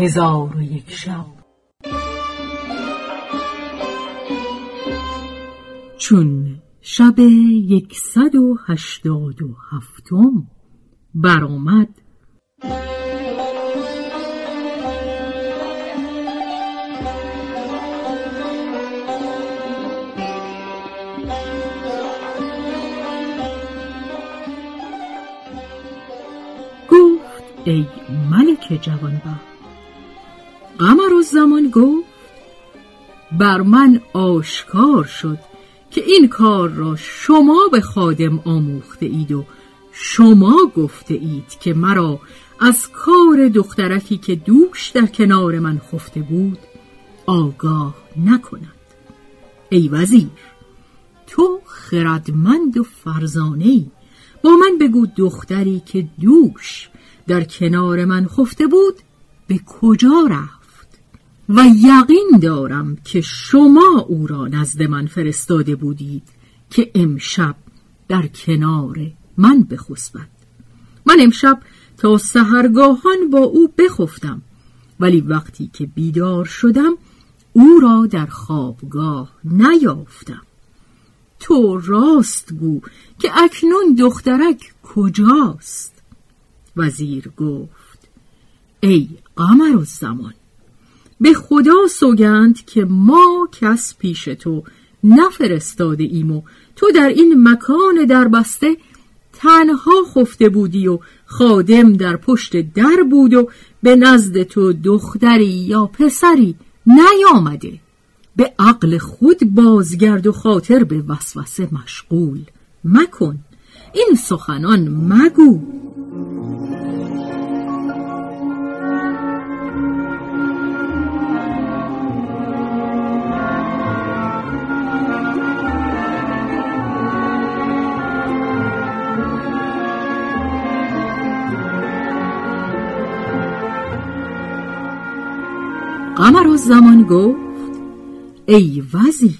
هزار و یک شب. چون شب یکصد و هشتاد و هفتم برآمد گفت ای ملک جوانبخت زمان گفت بر من آشکار شد که این کار را شما به خادم آموخته اید و شما گفته اید که مرا از کار دخترکی که دوش در کنار من خفته بود آگاه نکند. ای وزیر تو خردمند و فرزانه ای با من بگو دختری که دوش در کنار من خفته بود به کجا رفت؟ و یقین دارم که شما او را نزد من فرستاده بودید که امشب در کنار من بخسبد. من امشب تا سهرگاهان با او بخفتم ولی وقتی که بیدار شدم او را در خوابگاه نیافتم. تو راست گو که اکنون دخترک کجاست؟ وزیر گفت ای قمر و زمان به خدا سوگند که ما کس پیش تو نفرستاده ایم و تو در این مکان دربسته تنها خفته بودی و خادم در پشت در بود و به نزد تو دختری یا پسری نیامده. به عقل خود بازگرد و خاطر به وسوسه مشغول مکن. این سخنان مگو. قمر و زمان گفت ای وزیر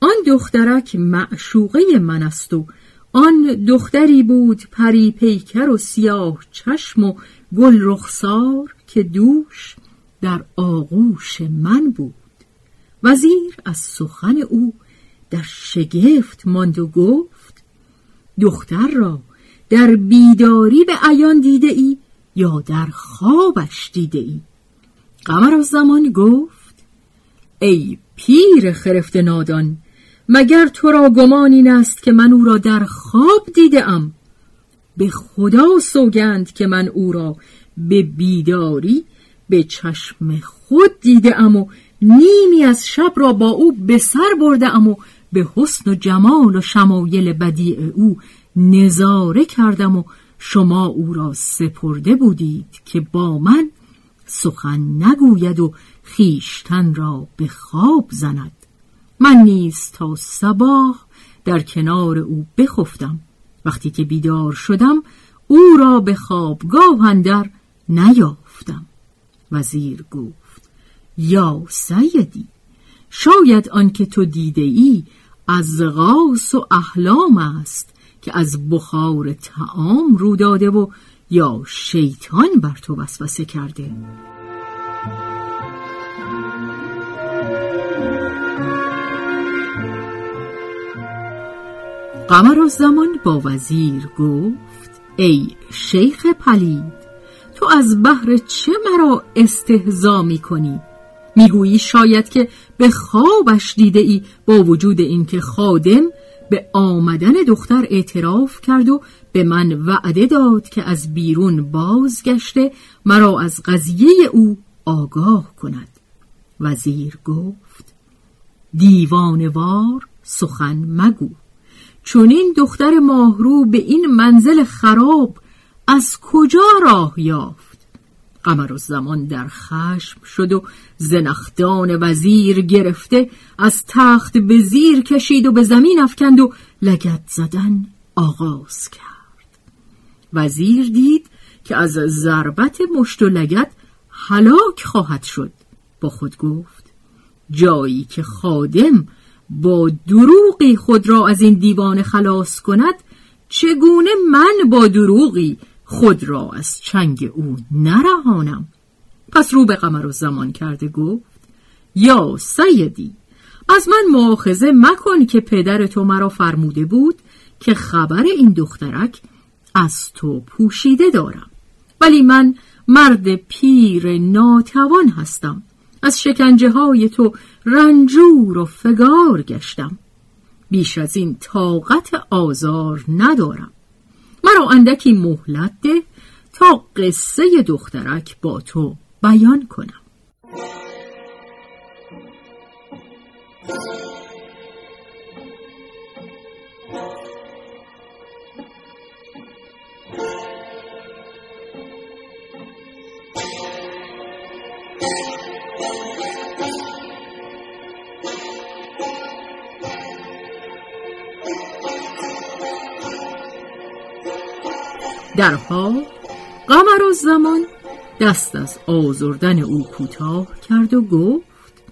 آن دخترک معشوقه من است و آن دختری بود پری پیکر و سیاه چشم و گل رخسار که دوش در آغوش من بود. وزیر از سخن او در شگفت ماند و گفت دختر را در بیداری به عیان دیده ای یا در خوابش دیده ای؟ قمر از زمان گفت ای پیر خرفت نادان مگر تو را گمان این است که من او را در خواب دیده ام؟ به خدا سوگند که من او را به بیداری به چشم خود دیده ام و نیمی از شب را با او به سر برده ام و به حسن و جمال و شمایل بدیع او نظاره کردم و شما او را سپرده بودید که با من سخن نگوید و خیشتن را به خواب زند. من نیز تا صباح در کنار او بخفتم. وقتی که بیدار شدم او را به خوابگاه اندر نیافتم. وزیر گفت یا سیدی شاید آنکه تو دیده ای از غاس و احلام است که از بخار تعام رو داده و یا شیطان بر تو وسوسه کرده؟ قمر زمان با وزیر گفت ای شیخ پلید تو از بحر چه مرا استهزا می کنی می‌گویی شاید که به خوابش دیده ای با وجود اینکه خادم به آمدن دختر اعتراف کرد و به من وعده داد که از بیرون بازگشته مرا از قضیه او آگاه کند. وزیر گفت دیوانوار سخن مگو. چون این دختر ماهرو به این منزل خراب از کجا راه یافت؟ قمر زمان در خشم شد و زنختان وزیر گرفته از تخت به زیر کشید و به زمین افکند و لگت زدن آغاز کرد. وزیر دید که از ضربت مشت و لگت هلاک خواهد شد. با خود گفت جایی که خادم با دروغی خود را از این دیوان خلاص کند چگونه من با دروغی خود را از چنگ او نرهانم. پس رو به قمر و زمان کرده گفت یا سیدی از من معاخذه مکن که پدر تو مرا فرموده بود که خبر این دخترک از تو پوشیده دارم. ولی من مرد پیر ناتوان هستم. از شکنجه های تو رنجور و فگار گشتم. بیش از این طاقت آزار ندارم. مرا اندکی مهلت ده تا قصه دخترک با تو بیان کنم. در حال قمر و زمان دست از آزردن او کوتاه کرد و گفت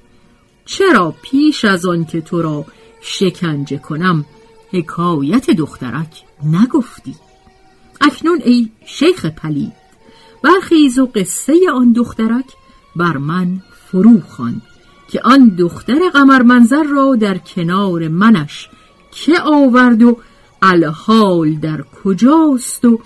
چرا پیش از آن که تو را شکنجه کنم حکایت دخترک نگفتی؟ اکنون ای شیخ پلید برخیز و قصه آن دخترک بر من فرو خوان که آن دختر قمر منظر را در کنار منش که آورد و الحال در کجاست و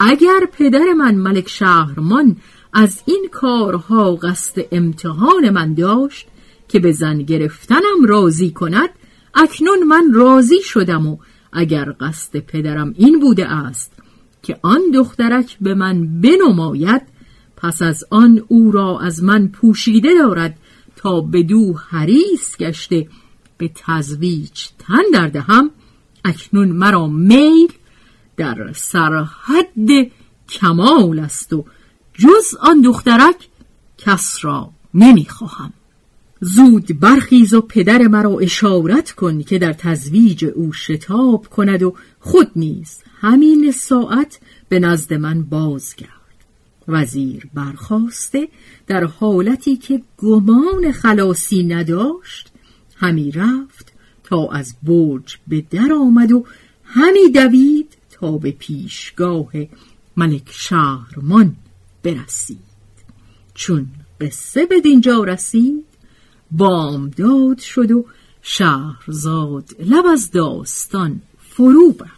اگر پدر من ملک شهرمان از این کارها قصد امتحان من داشت که به زن گرفتنم راضی کند اکنون من راضی شدم و اگر قصد پدرم این بوده است که آن دخترک به من بنماید پس از آن او را از من پوشیده دارد تا به دو حریص گشته به تزویج تن دردهم اکنون مرا میل در سرحد کمال است و جز آن دخترک کس را نمی‌خواهم. زود برخیز و پدر مرا اشارت کن که در تزویج او شتاب کند و خود نیز همین ساعت به نزد من بازگرد. وزیر برخواسته در حالتی که گمان خلاصی نداشت همی رفت تا از برج به در آمد و همی دوید به پیشگاه ملک شهرمان برسید. چون قصه به دینجا رسید بامداد شد و شهرزاد لب از داستان فرو بست